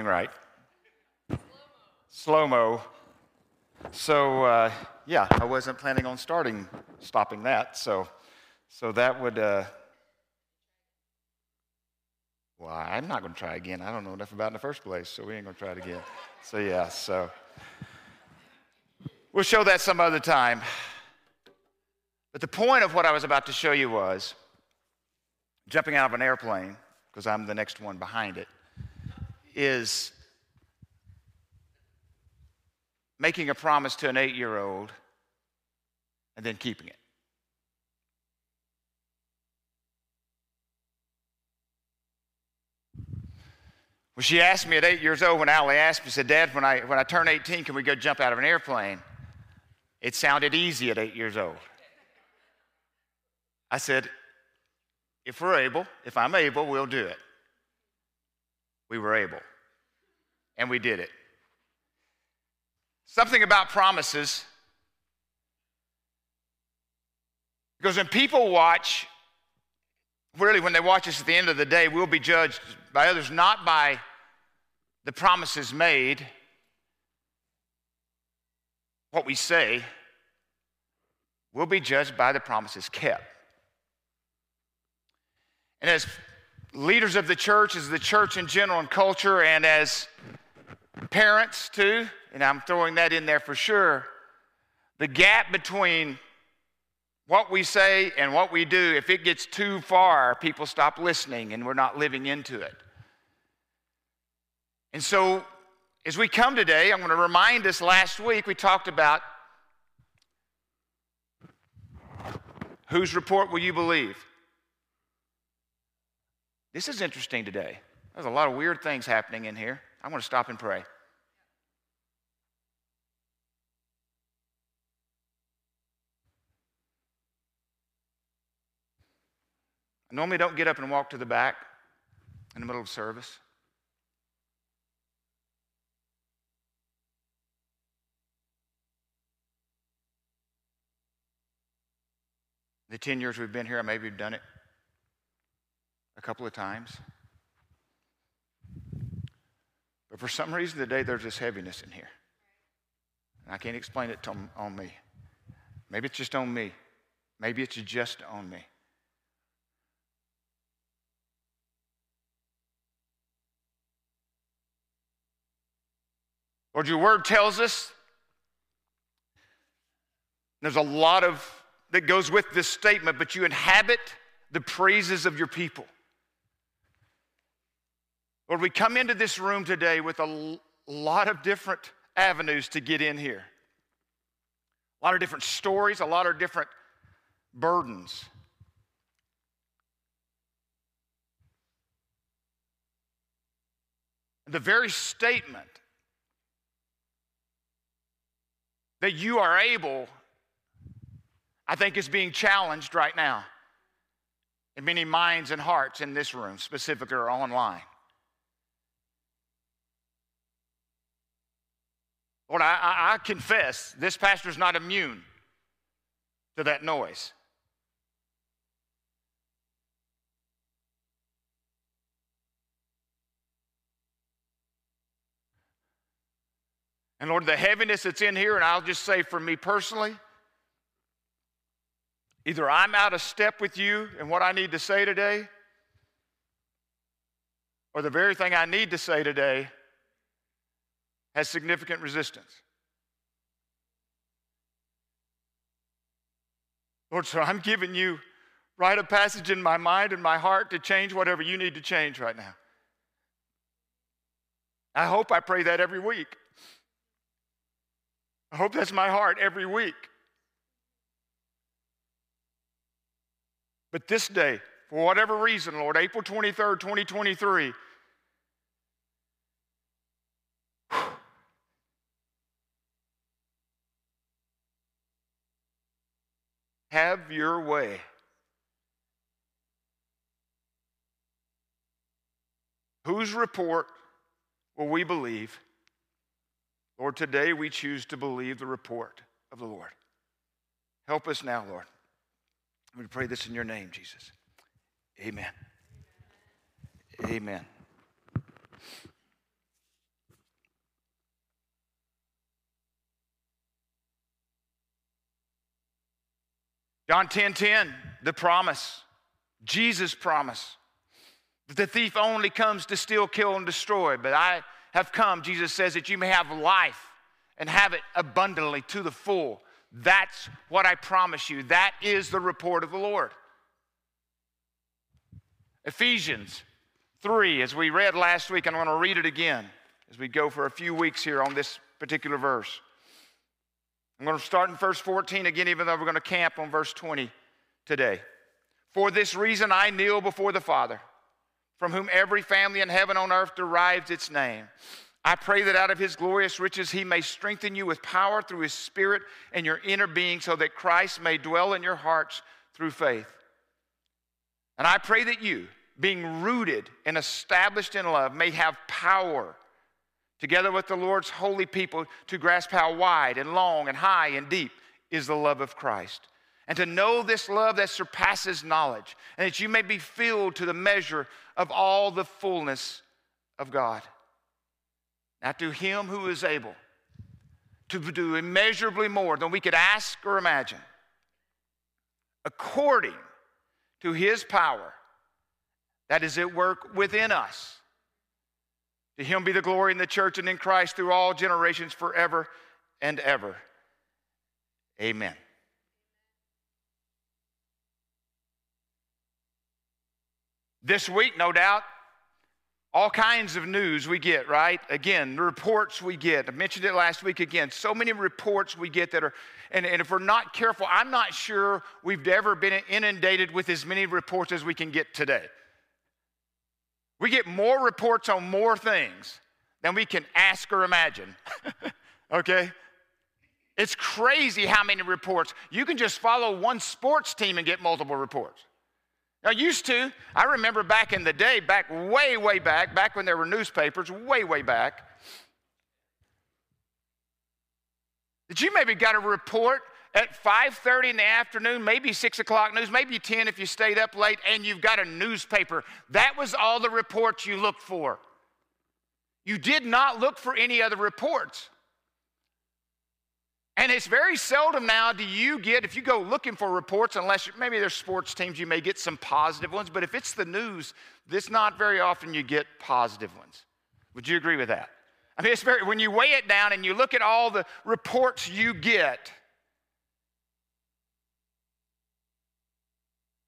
right. Slow mo. So uh, yeah, I wasn't planning on starting stopping that. So so that would. Uh, well, I'm not going to try again. I don't know enough about in the first place, so we ain't going to try it again. So yeah, so we'll show that some other time. But the point of what I was about to show you was jumping out of an airplane, because I'm the next one behind it, is making a promise to an eight year old and then keeping it. Well, she asked me at eight years old when Allie asked me, said, Dad, when I, when I turn 18, can we go jump out of an airplane? It sounded easy at eight years old. I said, if we're able, if I'm able, we'll do it. We were able. And we did it. Something about promises. Because when people watch, really, when they watch us at the end of the day, we'll be judged by others not by the promises made, what we say, we'll be judged by the promises kept. And as leaders of the church, as the church in general and culture, and as parents too, and I'm throwing that in there for sure, the gap between what we say and what we do, if it gets too far, people stop listening and we're not living into it. And so, as we come today, I'm going to remind us last week we talked about whose report will you believe? This is interesting today. There's a lot of weird things happening in here. I'm going to stop and pray. I normally don't get up and walk to the back in the middle of service. The 10 years we've been here, I maybe have done it couple of times. But for some reason today, there's this heaviness in here. And I can't explain it to, on me. Maybe it's just on me. Maybe it's just on me. Lord, your word tells us there's a lot of that goes with this statement, but you inhabit the praises of your people. Lord, we come into this room today with a lot of different avenues to get in here, a lot of different stories, a lot of different burdens. The very statement that you are able, I think, is being challenged right now in many minds and hearts in this room, specifically or online. Lord, I, I, confess this pastor's not immune to that noise. And Lord, the heaviness that's in here, and I'll just say for me personally, either I'm out of step with you and what I need to say today, or the very thing I need to say today has significant resistance. Lord, so I'm giving you write a passage in my mind and my heart to change whatever you need to change right now. I hope I pray that every week. I hope that's my heart every week. But this day, for whatever reason, Lord, April 23rd, 2023, have your way. Whose report will we believe? Lord, today we choose to believe the report of the Lord. Help us now, Lord. We pray this in your name, Jesus. Amen. Amen. John 10 10, the promise, Jesus' promise. That the thief only comes to steal, kill, and destroy. But I have come, Jesus says, that you may have life and have it abundantly to the full. That's what I promise you. That is the report of the Lord. Ephesians 3, as we read last week, and I'm going to read it again as we go for a few weeks here on this particular verse. I'm going to start in verse 14 again, even though we're going to camp on verse 20 today. For this reason, I kneel before the Father, from whom every family in heaven on earth derives its name. I pray that out of his glorious riches he may strengthen you with power through his spirit and your inner being, so that Christ may dwell in your hearts through faith. And I pray that you, being rooted and established in love, may have power, together with the Lord's holy people, to grasp how wide and long and high and deep is the love of Christ. And to know this love that surpasses knowledge, and that you may be filled to the measure of all the fullness of God. Now, to him who is able to do immeasurably more than we could ask or imagine, according to his power that is at work within us. To him be the glory in the church and in Christ through all generations forever and ever. Amen. This week, no doubt, all kinds of news we get, right? Again, the reports we get. I mentioned it last week again. So many reports we get that are, and, and if we're not careful, I'm not sure we've ever been inundated with as many reports as we can get today. We get more reports on more things than we can ask or imagine. okay? It's crazy how many reports. You can just follow one sports team and get multiple reports. Now, used to, I remember back in the day, back way, way back, back when there were newspapers, way, way back, that you maybe got a report at 5.30 in the afternoon, maybe 6 o'clock news, maybe 10 if you stayed up late, and you've got a newspaper. That was all the reports you looked for. You did not look for any other reports. And it's very seldom now do you get, if you go looking for reports, unless maybe there's sports teams, you may get some positive ones, but if it's the news, it's not very often you get positive ones. Would you agree with that? I mean, it's very, when you weigh it down and you look at all the reports you get,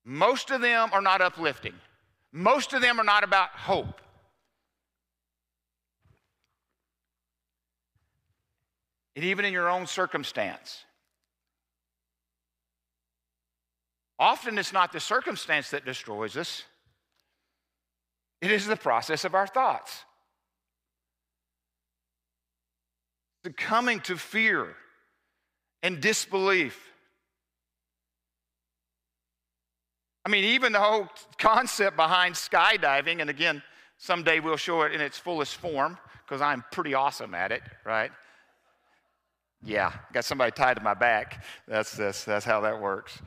most of them are not uplifting. Most of them are not about hope. and even in your own circumstance. Often it's not the circumstance that destroys us, it is the process of our thoughts. Succumbing to fear and disbelief. I mean, even the whole concept behind skydiving, and again, someday we'll show it in its fullest form because I'm pretty awesome at it, right? Yeah, got somebody tied to my back. That's, that's, that's how that works.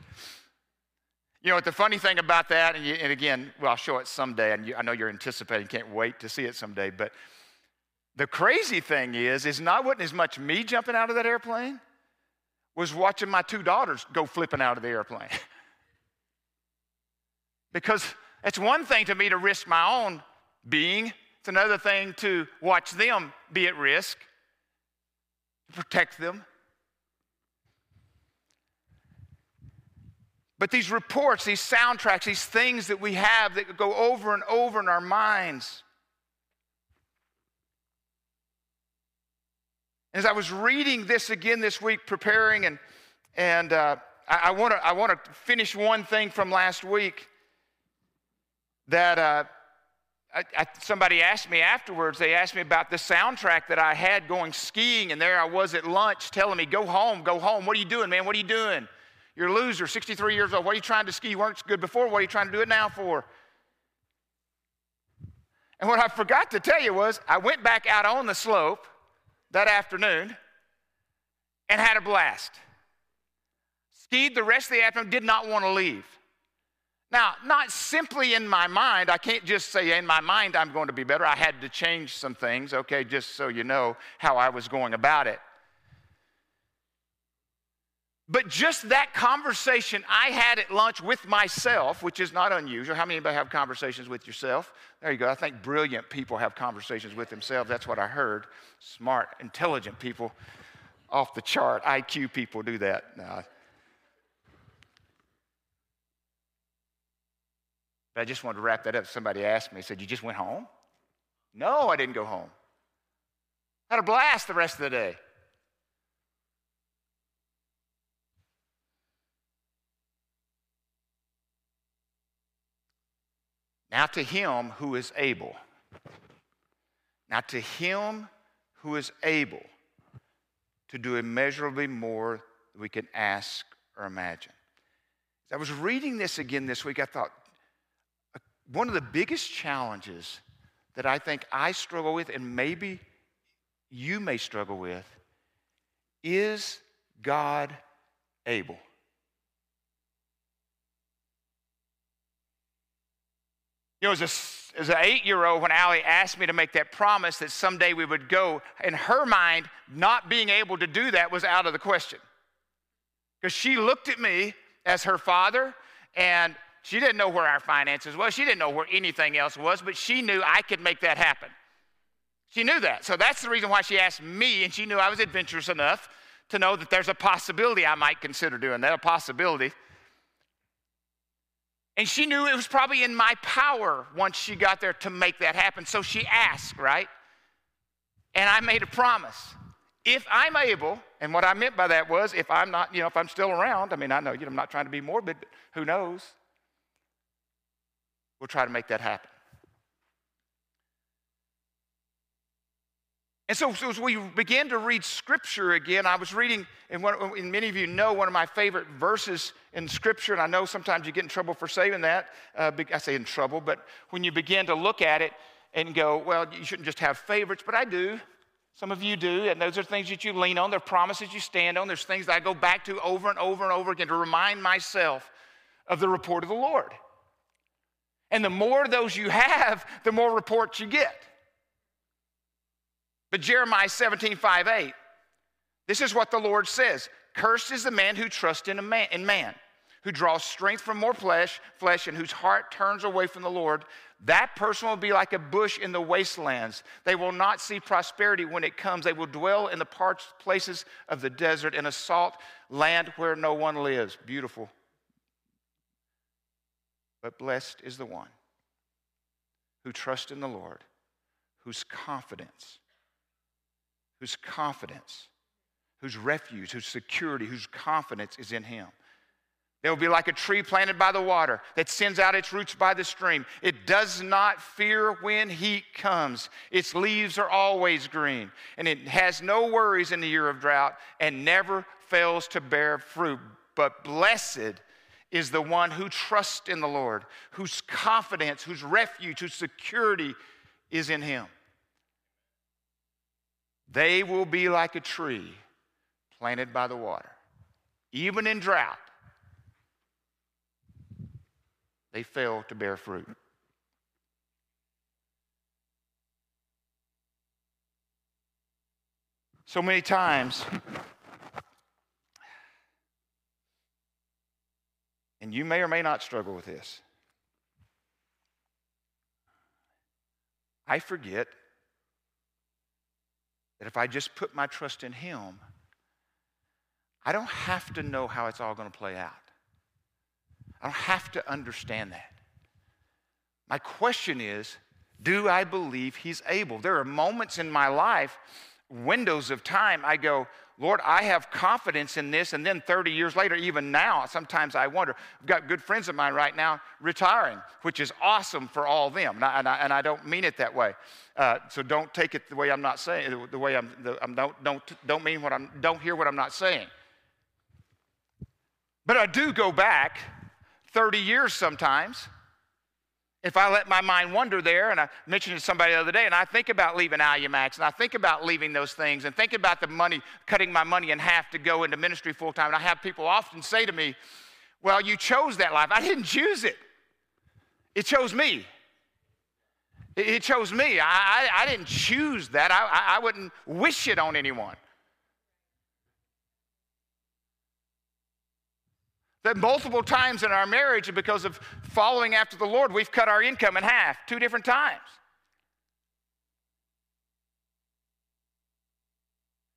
You know what the funny thing about that, and, you, and again, well, I'll show it someday, and you, I know you're anticipating, can't wait to see it someday, but the crazy thing is, is not wasn't as much me jumping out of that airplane, was watching my two daughters go flipping out of the airplane. because it's one thing to me to risk my own being, it's another thing to watch them be at risk to protect them. But these reports, these soundtracks, these things that we have that go over and over in our minds. As I was reading this again this week, preparing, and, and uh, I, I want to I wanna finish one thing from last week that uh, I, I, somebody asked me afterwards, they asked me about the soundtrack that I had going skiing, and there I was at lunch telling me, Go home, go home. What are you doing, man? What are you doing? You're a loser, 63 years old. What are you trying to ski? You weren't good before. What are you trying to do it now for? And what I forgot to tell you was, I went back out on the slope that afternoon and had a blast. Skied the rest of the afternoon, did not want to leave. Now, not simply in my mind, I can't just say in my mind I'm going to be better. I had to change some things, okay, just so you know how I was going about it. But just that conversation I had at lunch with myself, which is not unusual. How many of you have conversations with yourself? There you go. I think brilliant people have conversations with themselves. That's what I heard. Smart, intelligent people, off the chart, IQ people do that. But I just wanted to wrap that up. Somebody asked me, said, You just went home? No, I didn't go home. I had a blast the rest of the day. Now to him who is able. Now to him who is able to do immeasurably more than we can ask or imagine. I was reading this again this week, I thought one of the biggest challenges that I think I struggle with, and maybe you may struggle with, is God able? You know, as, a, as an eight year old, when Allie asked me to make that promise that someday we would go, in her mind, not being able to do that was out of the question. Because she looked at me as her father, and she didn't know where our finances was. She didn't know where anything else was, but she knew I could make that happen. She knew that. So that's the reason why she asked me, and she knew I was adventurous enough to know that there's a possibility I might consider doing that, a possibility. And she knew it was probably in my power once she got there to make that happen. So she asked, right? And I made a promise. If I'm able, and what I meant by that was if I'm not, you know, if I'm still around, I mean, I know, you know, I'm not trying to be morbid, but who knows? We'll try to make that happen. And so, so, as we began to read scripture again, I was reading, and, one, and, many of you know one of my favorite verses in scripture, and I know sometimes you get in trouble for saying that. Uh, I say in trouble, but when you begin to look at it and go, well, you shouldn't just have favorites, but I do. Some of you do, and those are things that you lean on. They're promises you stand on. There's things that I go back to over and over and over again to remind myself of the report of the Lord. And the more those you have, the more reports you get. But Jeremiah 17, 5, 8, this is what the Lord says Cursed is the man who trusts in, man, in man, who draws strength from more flesh, flesh, and whose heart turns away from the Lord. That person will be like a bush in the wastelands. They will not see prosperity when it comes. They will dwell in the parched places of the desert in a salt land where no one lives. Beautiful. But blessed is the one who trusts in the Lord, whose confidence whose confidence, whose refuge, whose security, whose confidence is in Him. They will be like a tree planted by the water that sends out its roots by the stream. It does not fear when heat comes. Its leaves are always green, and it has no worries in the year of drought and never fails to bear fruit. But blessed is the one who trusts in the Lord, whose confidence, whose refuge, whose security is in him. They will be like a tree planted by the water. Even in drought, they fail to bear fruit. So many times, and you may or may not struggle with this. I forget that if I just put my trust in Him, I don't have to know how it's all going to play out. I don't have to understand that. My question is do I believe He's able? There are moments in my life, windows of time, I go, Lord, I have confidence in this. And then 30 years later, even now, sometimes I wonder. I've got good friends of mine right now retiring, which is awesome for all them. And I, and I, and I don't mean it that way. Uh, so don't take it the way I'm not saying, the way I'm, the, I'm don't, don't, don't mean what I'm, don't hear what I'm not saying. But I do go back 30 years sometimes if I let my mind wander there, and I mentioned to somebody the other day, and I think about leaving Alumax, and I think about leaving those things, and think about the money, cutting my money in half to go into ministry full time. And I have people often say to me, Well, you chose that life. I didn't choose it, it chose me. It chose me. I, I, I didn't choose that. I, I wouldn't wish it on anyone. That multiple times in our marriage, because of following after the Lord, we've cut our income in half two different times.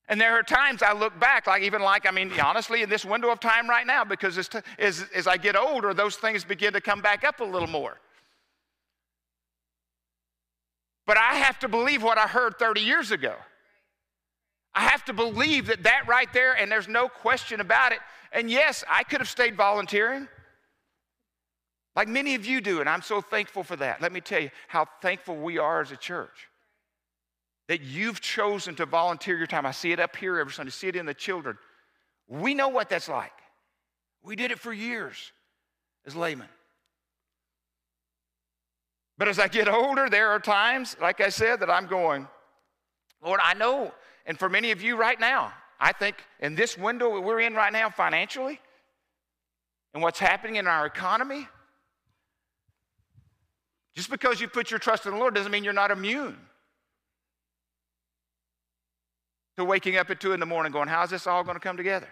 And there are times I look back, like even like, I mean, honestly, in this window of time right now, because as, to, as, as I get older, those things begin to come back up a little more. But I have to believe what I heard 30 years ago. I have to believe that that right there, and there's no question about it. And yes, I could have stayed volunteering, like many of you do, and I'm so thankful for that. Let me tell you how thankful we are as a church that you've chosen to volunteer your time. I see it up here every Sunday, I see it in the children. We know what that's like. We did it for years as laymen. But as I get older, there are times, like I said, that I'm going, Lord, I know, and for many of you right now, I think in this window we're in right now financially and what's happening in our economy, just because you put your trust in the Lord doesn't mean you're not immune to waking up at two in the morning going, How's this all going to come together?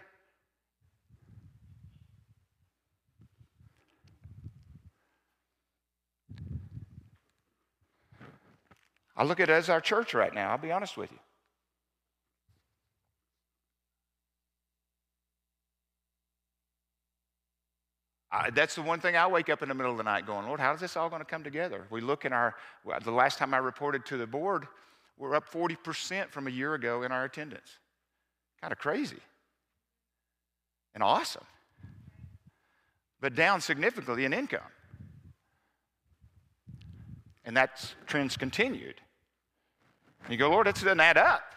I look at it as our church right now, I'll be honest with you. I, that's the one thing I wake up in the middle of the night going, Lord, how is this all going to come together? We look in our, the last time I reported to the board, we're up 40% from a year ago in our attendance. Kind of crazy and awesome, but down significantly in income. And that trend's continued. And you go, Lord, that doesn't add up.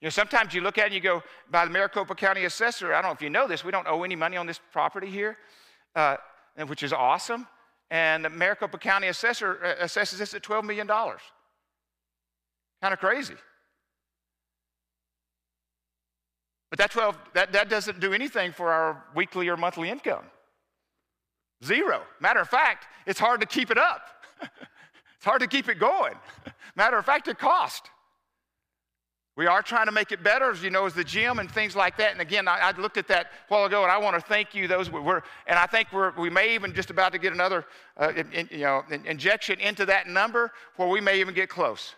You know, sometimes you look at it and you go, by the Maricopa County assessor, I don't know if you know this, we don't owe any money on this property here, uh, which is awesome. And the Maricopa County assessor uh, assesses this at $12 million. Kind of crazy. But that 12, that, that doesn't do anything for our weekly or monthly income. Zero. Matter of fact, it's hard to keep it up. it's hard to keep it going. Matter of fact, it costs. We are trying to make it better, as you know, as the gym and things like that. And again, I, I looked at that a while ago, and I want to thank you. Those were, and I think we're, we may even just about to get another, uh, in, you know, injection into that number, where we may even get close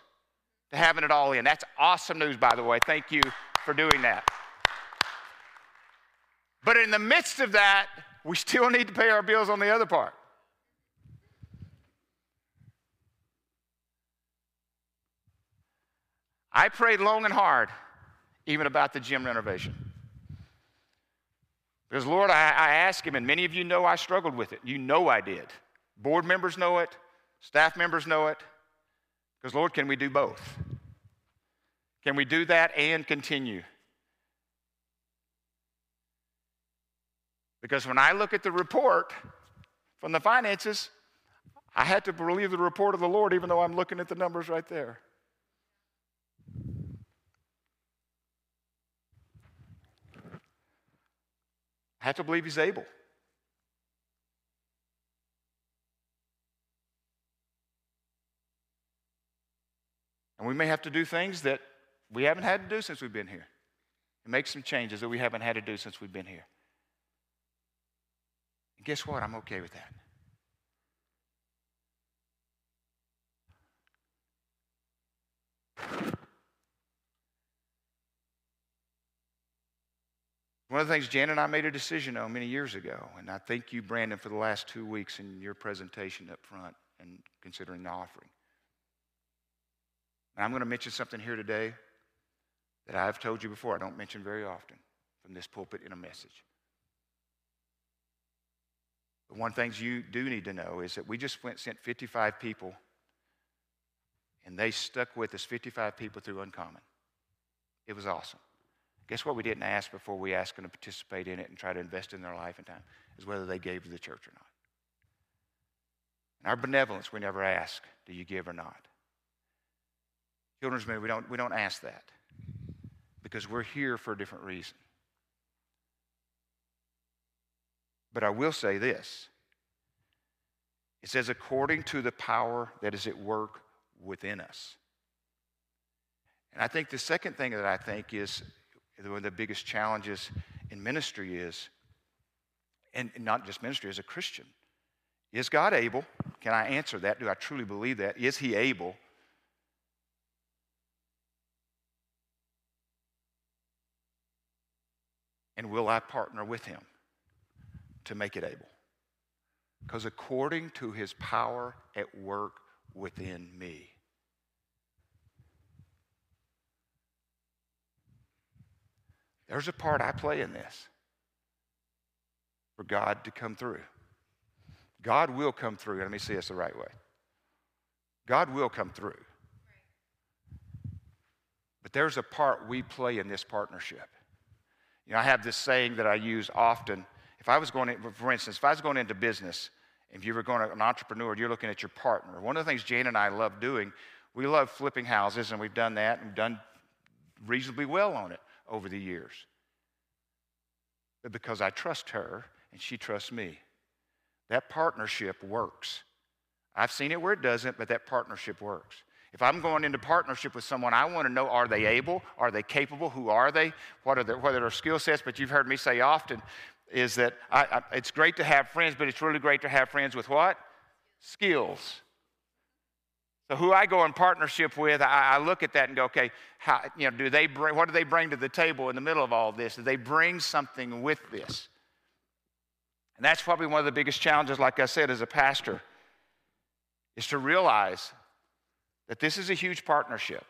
to having it all in. That's awesome news, by the way. Thank you for doing that. But in the midst of that, we still need to pay our bills on the other part. I prayed long and hard, even about the gym renovation. Because, Lord, I, I asked Him, and many of you know I struggled with it. You know I did. Board members know it, staff members know it. Because, Lord, can we do both? Can we do that and continue? Because when I look at the report from the finances, I had to believe the report of the Lord, even though I'm looking at the numbers right there. I have to believe He's able. And we may have to do things that we haven't had to do since we've been here. And make some changes that we haven't had to do since we've been here. And guess what? I'm okay with that. One of the things Jan and I made a decision on many years ago, and I thank you, Brandon, for the last two weeks in your presentation up front and considering the offering. And I'm going to mention something here today that I've told you before, I don't mention very often from this pulpit in a message. But one thing you do need to know is that we just went sent 55 people, and they stuck with us 55 people through Uncommon. It was awesome. Guess what we didn't ask before we asked them to participate in it and try to invest in their life and time is whether they gave to the church or not. In our benevolence, we never ask, do you give or not? Children's ministry, we don't, we don't ask that because we're here for a different reason. But I will say this it says, according to the power that is at work within us. And I think the second thing that I think is one of the biggest challenges in ministry is and not just ministry, as a Christian. Is God able? Can I answer that? Do I truly believe that? Is He able? And will I partner with Him to make it able? Because according to His power at work within me, there's a part I play in this for God to come through. God will come through. Let me see this the right way. God will come through. But there's a part we play in this partnership. You know, I have this saying that I use often. If I was going, in, for instance, if I was going into business, if you were going to an entrepreneur, you're looking at your partner. One of the things Jane and I love doing, we love flipping houses, and we've done that and done reasonably well on it over the years. But because I trust her and she trusts me. That partnership works. I've seen it where it doesn't, but that partnership works. If I'm going into partnership with someone, I want to know are they able? Are they capable? Who are they? What are their, what are their skill sets? But you've heard me say often is that I, I, it's great to have friends, but it's really great to have friends with what? Skills. So who I go in partnership with, I, I, look at that and go, okay, how, you know, do they bring, what do they bring to the table in the middle of all this? Do they bring something with this? And that's probably one of the biggest challenges, like I said, as a pastor, is to realize that this is a huge partnership.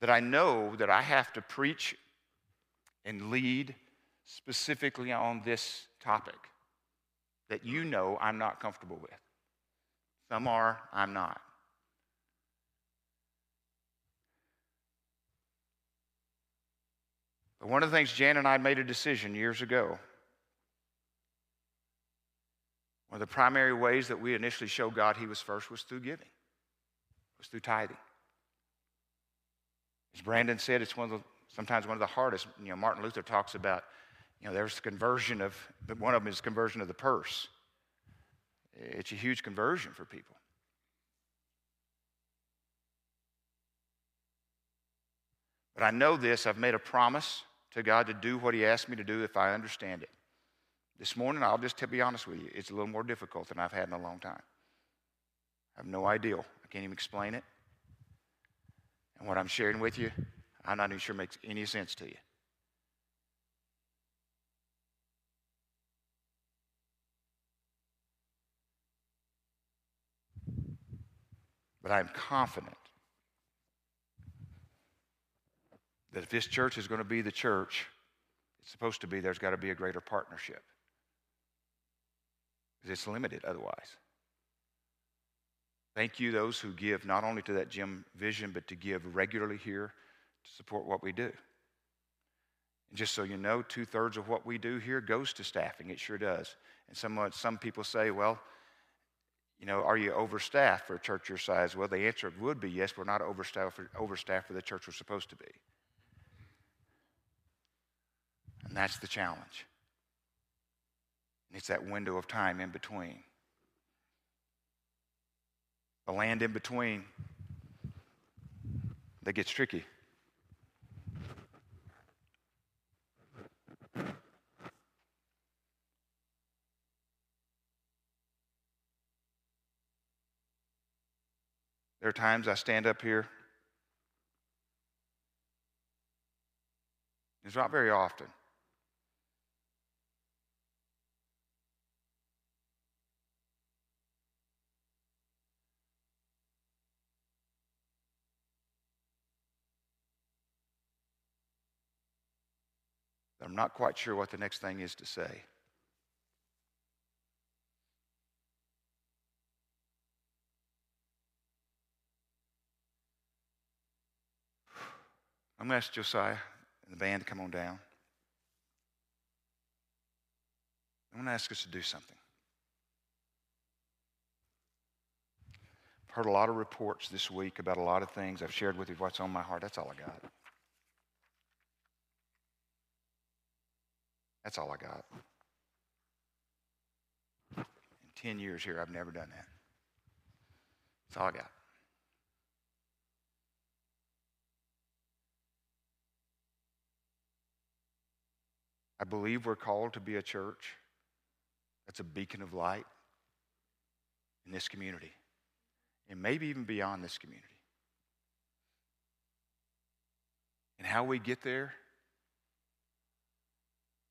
That I know that I have to preach and lead specifically on this topic that you know I'm not comfortable with. Some are, I'm not. But one of the things Jan and I made a decision years ago. One of the primary ways that we initially showed God He was first was through giving, was through tithing. As Brandon said, it's one of the, sometimes one of the hardest. You know, Martin Luther talks about you know, there's conversion of, one of them is conversion of the purse. It's a huge conversion for people. But I know this, I've made a promise to God to do what He asked me to do if I understand it. This morning, I'll just to be honest with you, it's a little more difficult than I've had in a long time. I have no idea. I can't even explain it. And what I'm sharing with you, I'm not even sure makes any sense to you. But I'm confident that if this church is going to be the church it's supposed to be, there's got to be a greater partnership. Because it's limited otherwise. Thank you, those who give not only to that gym vision, but to give regularly here to support what we do. And just so you know, two thirds of what we do here goes to staffing. It sure does. And some, some people say, well, you know, are you overstaffed for a church your size? Well, the answer would be yes, we're not overstaffed for, overstaffed for the church we're supposed to be. And that's the challenge. And it's that window of time in between. The land in between that gets tricky. There are times I stand up here. It's not very often. Not quite sure what the next thing is to say. I'm going to ask Josiah and the band to come on down. I'm going to ask us to do something. I've heard a lot of reports this week about a lot of things. I've shared with you what's on my heart. That's all I got. That's all I got. In 10 years here, I've never done that. That's all I got. I believe we're called to be a church that's a beacon of light in this community and maybe even beyond this community. And how we get there,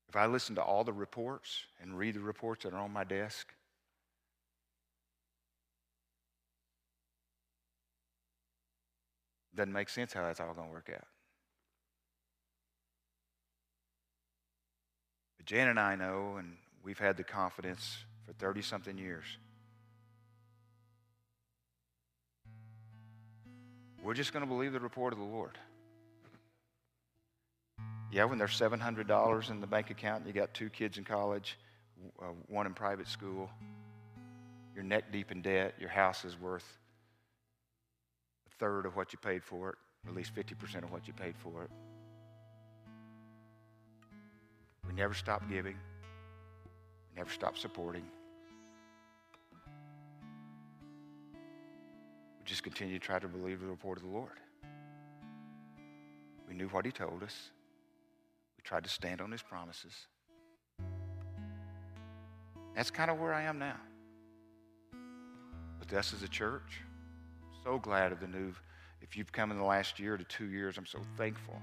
if I listen to all the reports and read the reports that are on my desk, doesn't make sense how that's all going to work out. But Jan and I know, and we've had the confidence for 30 something years. We're just going to believe the report of the Lord. Yeah, when there's $700 in the bank account and you got two kids in college, uh, one in private school, you're neck deep in debt, your house is worth a third of what you paid for it, at least 50% of what you paid for it. We never stop giving, we never stop supporting. We just continue to try to believe the report of the Lord. We knew what He told us, tried to stand on His promises. That's kind of where I am now. With us as a church, so glad of the new. If you've come in the last year to two years, I'm so thankful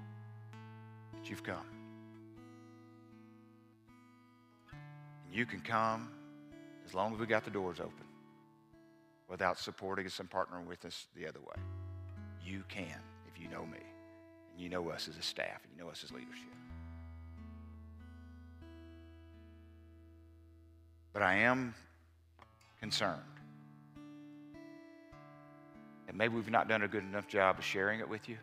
that you've come. And You can come as long as we got the doors open without supporting us and partnering with us the other way. You can if you know me and you know us as a staff and you know us as leadership. But I am concerned. And maybe we've not done a good enough job of sharing it with you.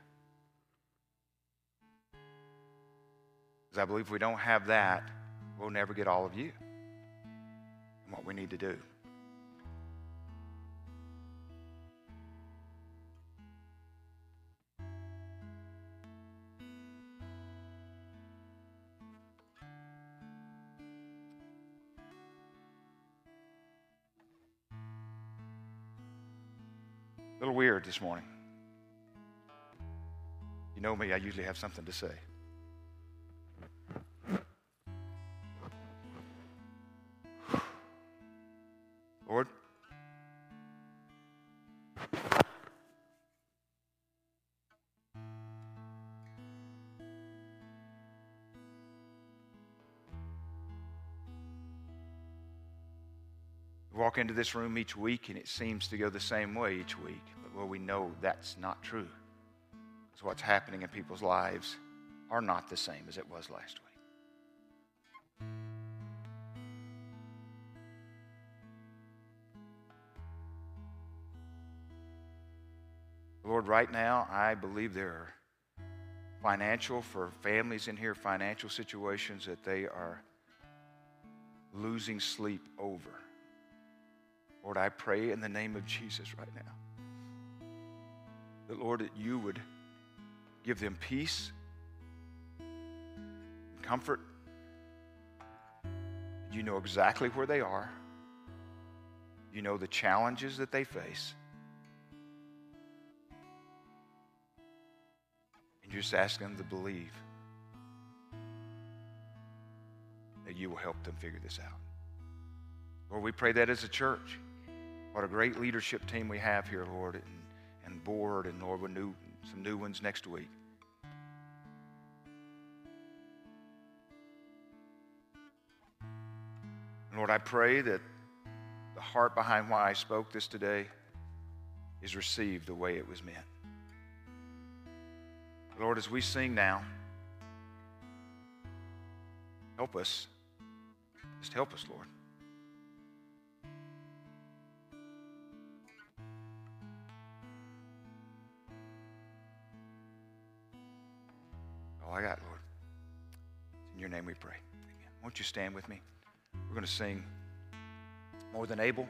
Because I believe if we don't have that, we'll never get all of you and what we need to do. This morning. You know me, I usually have something to say. Lord, walk into this room each week and it seems to go the same way each week, we know that's not true. Because what's happening in people's lives are not the same as it was last week. Lord, right now, I believe there are financial, for families in here, financial situations that they are losing sleep over. Lord, I pray in the name of Jesus right now that, Lord, that you would give them peace and comfort. You know exactly where they are, you know the challenges that they face. And you just ask them to believe that you will help them figure this out. Lord, we pray that as a church. What a great leadership team we have here, Lord, and, board, and Lord, new, some new ones next week. Lord, I pray that the heart behind why I spoke this today is received the way it was meant. Lord, as we sing now, help us. Just help us, Lord. All I got, Lord. In your name we pray. Amen. Won't you stand with me? We're going to sing More Than Able.